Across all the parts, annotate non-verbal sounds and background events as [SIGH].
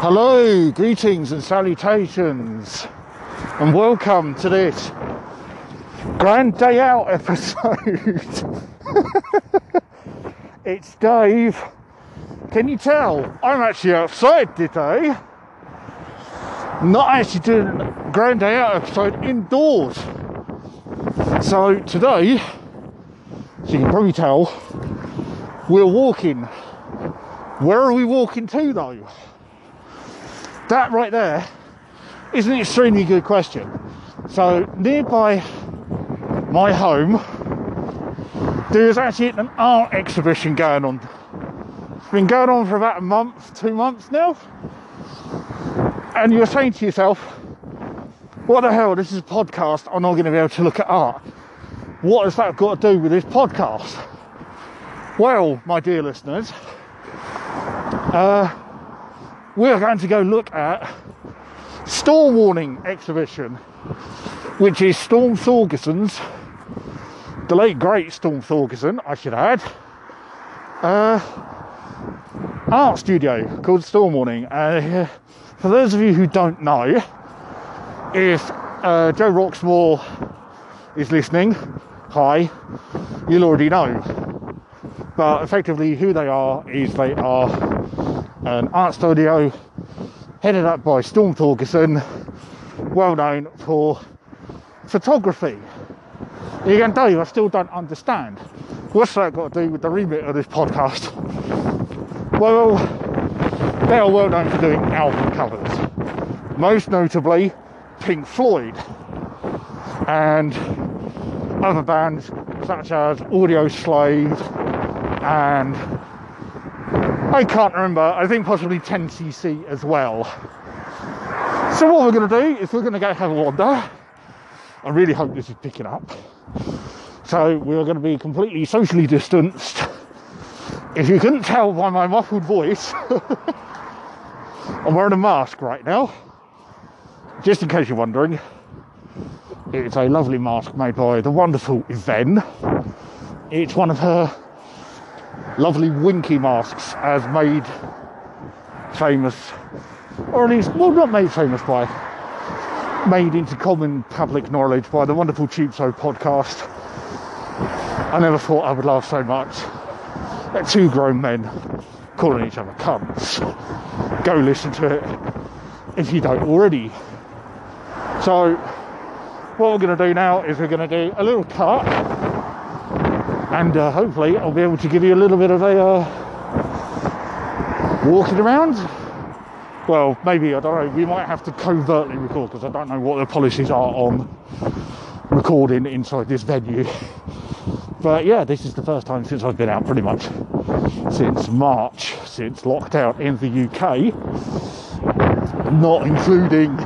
Hello, greetings and salutations, and welcome to this grand day out episode. [LAUGHS] it's Dave. Can you tell? I'm actually outside today. Not actually doing a grand day out episode indoors. So today, so you can probably tell, we're walking. Where are we walking to though? That right there is an extremely good question. So nearby my home, there's actually an art exhibition going on. It's been going on for about a month, two months now. And you're saying to yourself, what the hell, this is a podcast, I'm not going to be able to look at art. What has that got to do with this podcast? Well, my dear listeners, uh, we're going to go look at Storm Warning exhibition, which is Storm Thorgerson's, the late great Storm Thorgerson, I should add, uh, art studio called Storm Warning. Uh, for those of you who don't know, if uh, Joe Roxmore is listening, hi, you'll already know. But effectively, who they are is they are an art studio headed up by Storm Thorgerson, well known for photography. You're going, Dave, I still don't understand. What's that got to do with the remit of this podcast? Well, they are well known for doing album covers, most notably Pink Floyd and other bands such as Audioslave and I can't remember, I think possibly 10cc as well. So what we're going to do is we're going to go have a wander. I really hope this is picking up. So we're going to be completely socially distanced. If you couldn't tell by my muffled voice, [LAUGHS] I'm wearing a mask right now. Just in case you're wondering, it's a lovely mask made by the wonderful Yvonne. It's one of her lovely winky masks as made famous, or at least, well, not made famous by, made into common public knowledge by the wonderful Cheap Show podcast. I never thought I would laugh so much at two grown men calling each other cunts. Go listen to it if you don't already. So, what we're going to do now is we're going to do a little cut and uh, hopefully I'll be able to give you a little bit of a uh, walking around. Well, maybe I don't know. We might have to covertly record because I don't know what the policies are on recording inside this venue. But yeah, this is the first time since I've been out pretty much since March, since lockdown in the UK, not including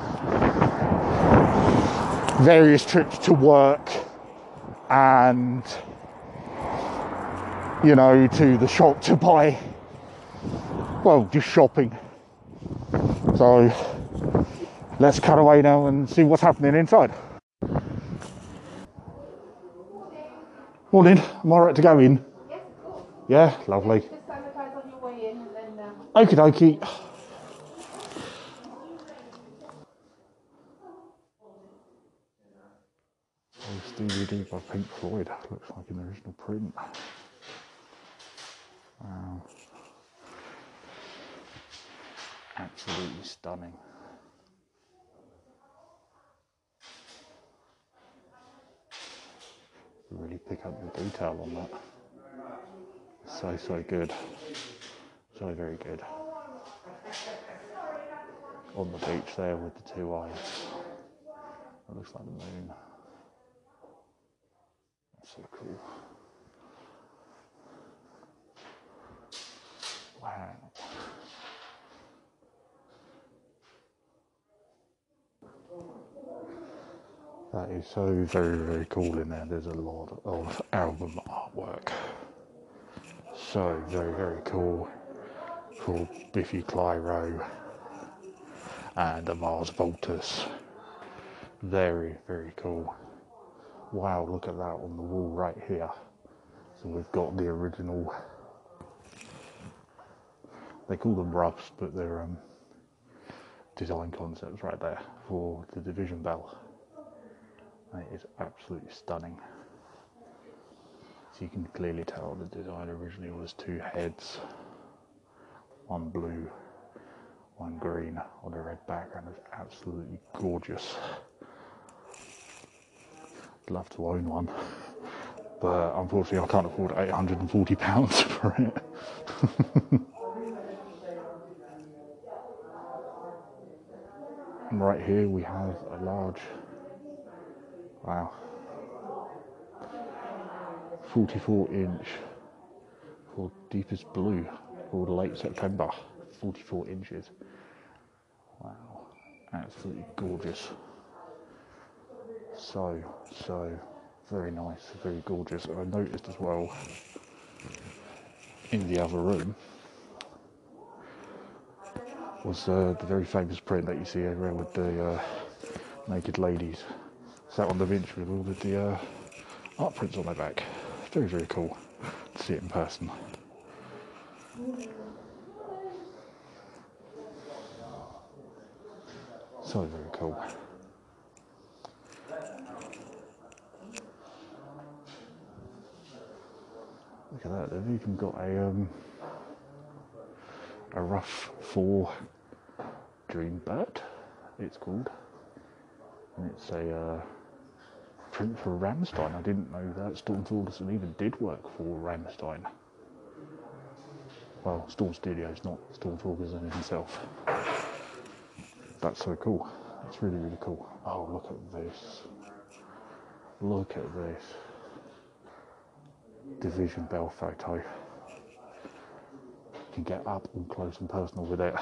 various trips to work and you know, to the shop to buy, well, just shopping. So let's cut away now and see what's happening inside. Morning, am I right to go in? Yes, of course. Yeah, lovely. Just sanitize on your way in and then um, Okie dokie. This DVD by Pink Floyd looks like an original print. Wow. Absolutely stunning. Really pick up the detail on that. So, so good. So very good. On the beach there with the two eyes. That looks like the moon. That's so cool. Wow. That is so very, very cool in there. There's a lot of album artwork. So very, very cool for Biffy Clyro and the Mars Volta. Very, very cool. Wow, look at that on the wall right here. So we've got the original they call them roughs, but they're um, design concepts right there for the division bell. It is absolutely stunning. So you can clearly tell the design originally was two heads, one blue, one green on a red background. It's absolutely gorgeous. I'd love to own one, but unfortunately I can't afford 840 pounds [LAUGHS] for it. [LAUGHS] Right here we have a large, wow, 44 inch for deepest blue called late September, 44 inches. Wow, absolutely gorgeous. So, so very nice, very gorgeous. And I noticed as well in the other room was uh, the very famous print that you see everywhere with the uh, naked ladies sat on the bench with all the uh, art prints on their back. Very, very cool to see it in person. So very cool. Look at that, they've even got a um, a rough four dream bird, it's called. And it's a uh, print for Rammstein. I didn't know that Storm Thorgerson even did work for Rammstein. Well, Storm Studios, not Storm Thorgerson himself. That's so cool. That's really, really cool. Oh, look at this. Look at this. Division Bell photo. You can get up and close and personal with it.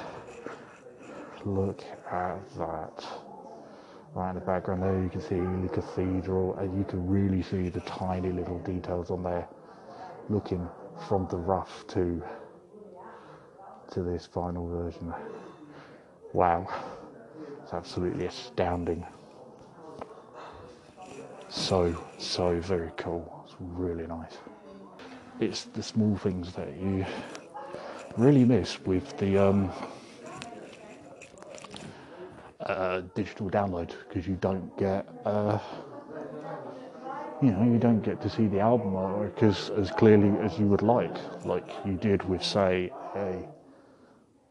Look at that. Right in the background there, you can see the cathedral, and you can really see the tiny little details on there, looking from the rough to to this final version. Wow, it's absolutely astounding. So, so very cool. It's really nice. It's the small things that you really miss with the um, digital download because you don't get uh, you know you don't get to see the album because as clearly as you would like like you did with say a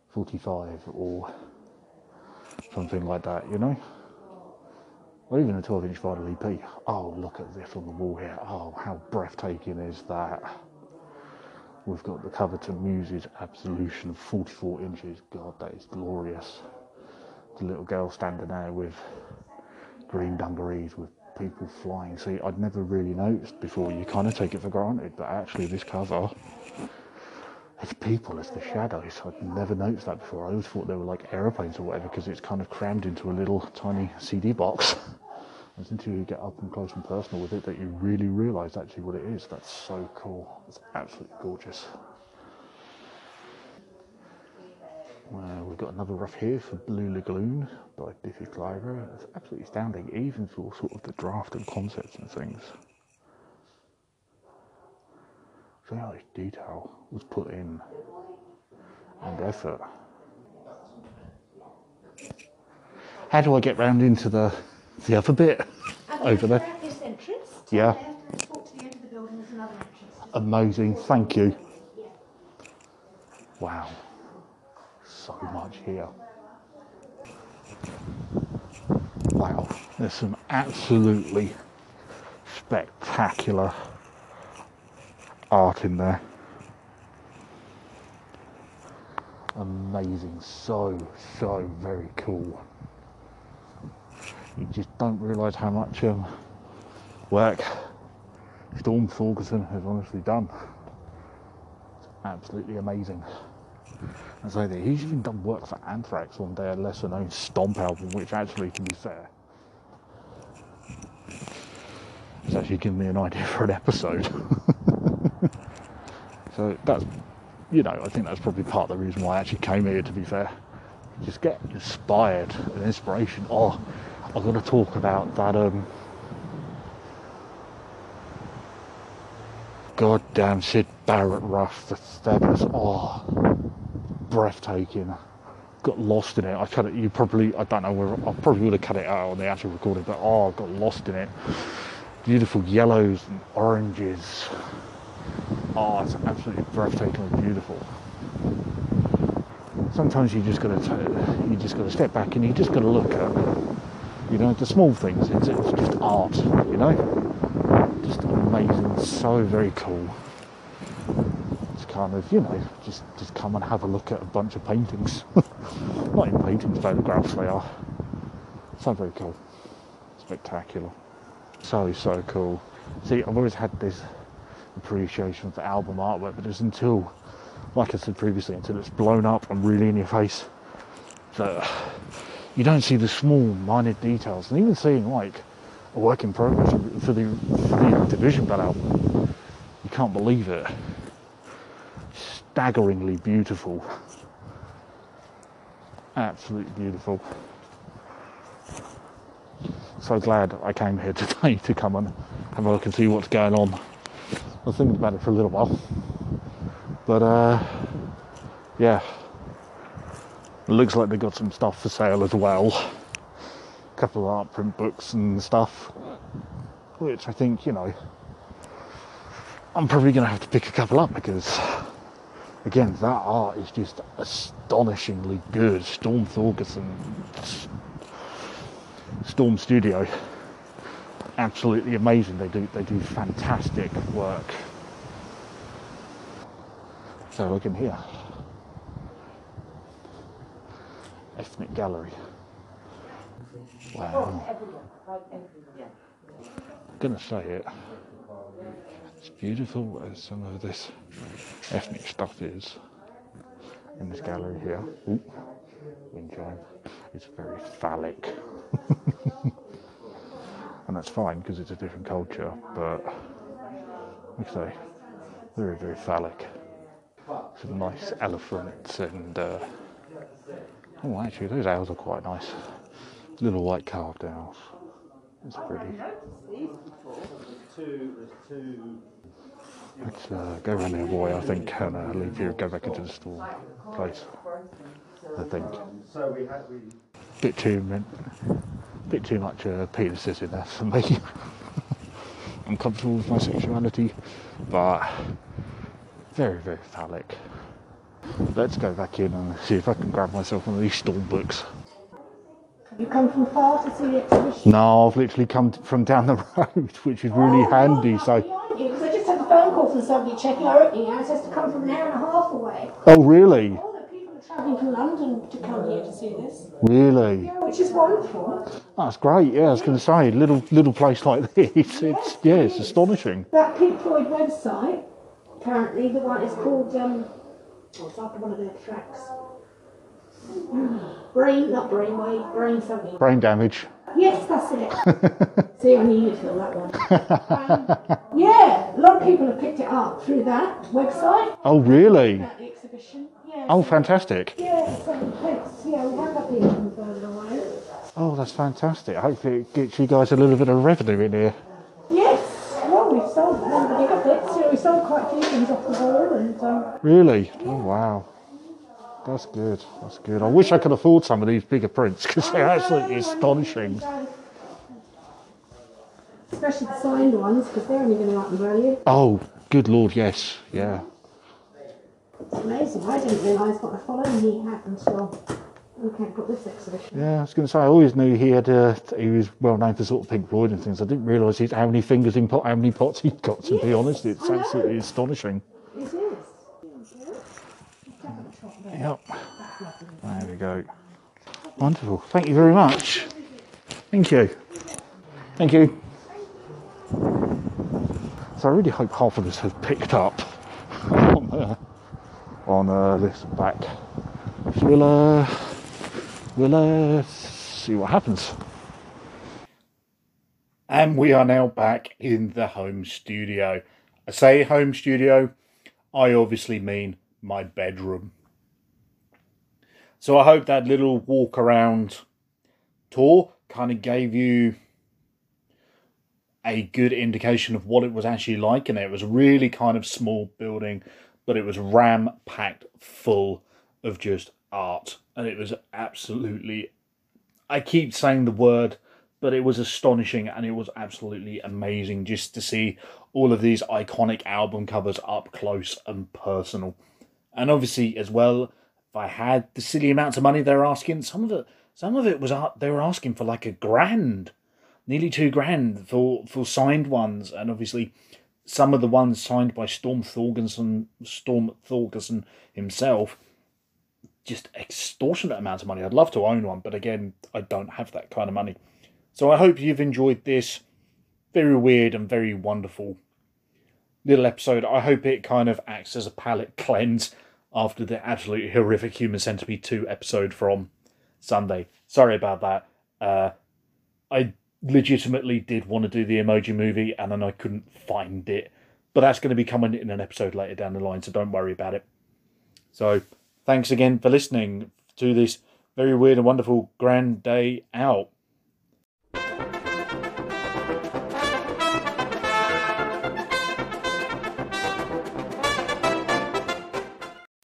45 or something like that you know? Or even a 12 inch vinyl EP oh look at this on the wall here. Oh how breathtaking is that? We've got the cover to Muse's Absolution 44 inches. God that is glorious the little girl standing there with green dungarees with people flying. See, I'd never really noticed before. You kind of take it for granted, but actually, this cover, it's people as the shadows. I'd never noticed that before. I always thought they were like aeroplanes or whatever because it's kind of crammed into a little tiny CD box. [LAUGHS] It's until you get up and close and personal with it that you really realise actually what it is. That's so cool. It's absolutely gorgeous. Uh, we've got another rough here for Blue Lagoon by Biffy Clyro. It's absolutely astounding, even for sort of the draft and concepts and things. So how much detail was put in and effort. How do I get round into the the other bit over there? Entrance. Yeah. There, walk to the end of the building. There's another entrance. Amazing, thank you. Wow, so much here. Wow, there's some absolutely spectacular art in there. Amazing, so, so very cool. You just don't realise how much um, work Storm Thorgerson has honestly done. It's absolutely amazing. And so he's even done work for Anthrax on their lesser known Stomp album, which actually, to be fair, it's actually given me an idea for an episode. [LAUGHS] so that's, you know, I think that's probably part of the reason why I actually came here, to be fair. Just get inspired and inspiration. Oh, I'm going to talk about that. Um, goddamn Syd Barrett rough, the feathers. Oh, breathtaking. got lost in it. I cut it. You probably, I don't know where. I probably would have cut it out on the actual recording, but oh, I got lost in it. Beautiful yellows and oranges. Oh, it's absolutely breathtakingly beautiful. Sometimes you just got to, you just got to step back and you just got to look at, you know, the small things. It's, it's just art, you know, just amazing, so very cool kind of, you know, just just come and have a look at a bunch of paintings. [LAUGHS] Not in paintings, photographs they are. So very cool. Spectacular. So, so cool. See, I've always had this appreciation for album artwork, but it's until, like I said previously, until it's blown up and really in your face, that you don't see the small, minor details. And even seeing like a work in progress for the, for the Division Bell album, you can't believe it staggeringly beautiful. Absolutely beautiful. So glad I came here [LAUGHS] today to come and have a look and see what's going on. I was thinking about it for a little while. But uh, yeah. It looks like they've got some stuff for sale as well. A couple of art print books and stuff. Which I think, you know, I'm probably going to have to pick a couple up because again, that art is just astonishingly good. Storm Thorgerson, Storm Studio, absolutely amazing. They do they do fantastic work. So look in here, Ethnic Gallery. Wow. I'm gonna say it as beautiful as some of this ethnic stuff is in this gallery here. Ooh, wind chime. It's very phallic. [LAUGHS] and that's fine because it's a different culture, but like I say, very, very phallic. Some nice elephants and uh, oh, actually, those owls are quite nice. Little white carved owls. It's pretty. Let's uh, go around there, boy, I think, and uh, leave here, go back into the store place. I think. Bit too, bit too much uh, penises in there for me. [LAUGHS] I'm comfortable with my sexuality, but very, very phallic. Let's go back in and see if I can grab myself one of these storm books. You come from far to see the exhibition? No, I've literally come from down the [LAUGHS] road, which is really Oh, handy. right, So, behind you, 'cause I just had a phone call from somebody checking our opening hours. Has to come from an hour and a half away. oh really, Oh, the people are travelling from London to come here to see this. really, Yeah, which is wonderful. that's great. Yeah, I was going to say, little little place like [LAUGHS] this, it's yeah, it's astonishing. That Pink Floyd website, apparently the one is called, um, oh, it's after one of their tracks. [SIGHS] Brain, not brainwave, brain something. Brain damage. Yes, that's it. [LAUGHS] See, I knew you'd feel that one. [LAUGHS] Um, yeah, a lot of people have picked it up through that website, Oh really? the exhibition. Yeah, Oh, so- fantastic. Yeah, so thanks. Yeah, we have got people from away. Oh, that's fantastic. Hopefully, it gets you guys a little bit of revenue in here. Yes, well, we've sold a of bits. We sold quite a few things off the wall, and um, Really? Oh wow. That's good. That's good. I wish I could afford some of these bigger prints because they're absolutely astonishing. Especially the signed ones, because they're only going to up in value. Oh, good lord, yes. Yeah. It's amazing. I didn't realise what a following he had until okay, got this exhibition. Yeah, I was going to say, I always knew he had, uh, he was well known for sort of Pink Floyd and things. I didn't realise how many fingers in pot, how many pots he'd got, to be honest. It's absolutely astonishing. Yep. There we go. Wonderful. Thank you very much. Thank you. Thank you. So I really hope half of us have picked up [LAUGHS] on, uh, on uh, this back. Uh, we'll uh, see what happens. And we are now back in the home studio. I say home studio, I obviously mean my bedroom. So I hope that little walk around tour kind of gave you a good indication of what it was actually like. And it was really kind of small building, but it was ram packed full of just art, and it was absolutely. I keep saying the word, but it was astonishing and it was absolutely amazing just to see all of these iconic album covers up close and personal. And obviously, as well, if I had the silly amounts of money they're asking, some of it, some of it was they were asking for like a grand, nearly two grand for for signed ones, and obviously some of the ones signed by Storm Thorgerson, Storm Thorgerson himself, just extortionate amounts of money. I'd love to own one, but again, I don't have that kind of money. So I hope you've enjoyed this very weird and very wonderful little episode. I hope it kind of acts as a palate cleanse after the absolutely horrific Human Centipede 2 episode from Sunday. Sorry about that. Uh, I legitimately did want to do the emoji movie and then I couldn't find it. But that's going to be coming in an episode later down the line, so don't worry about it. So, thanks again for listening to this very weird and wonderful grand day out.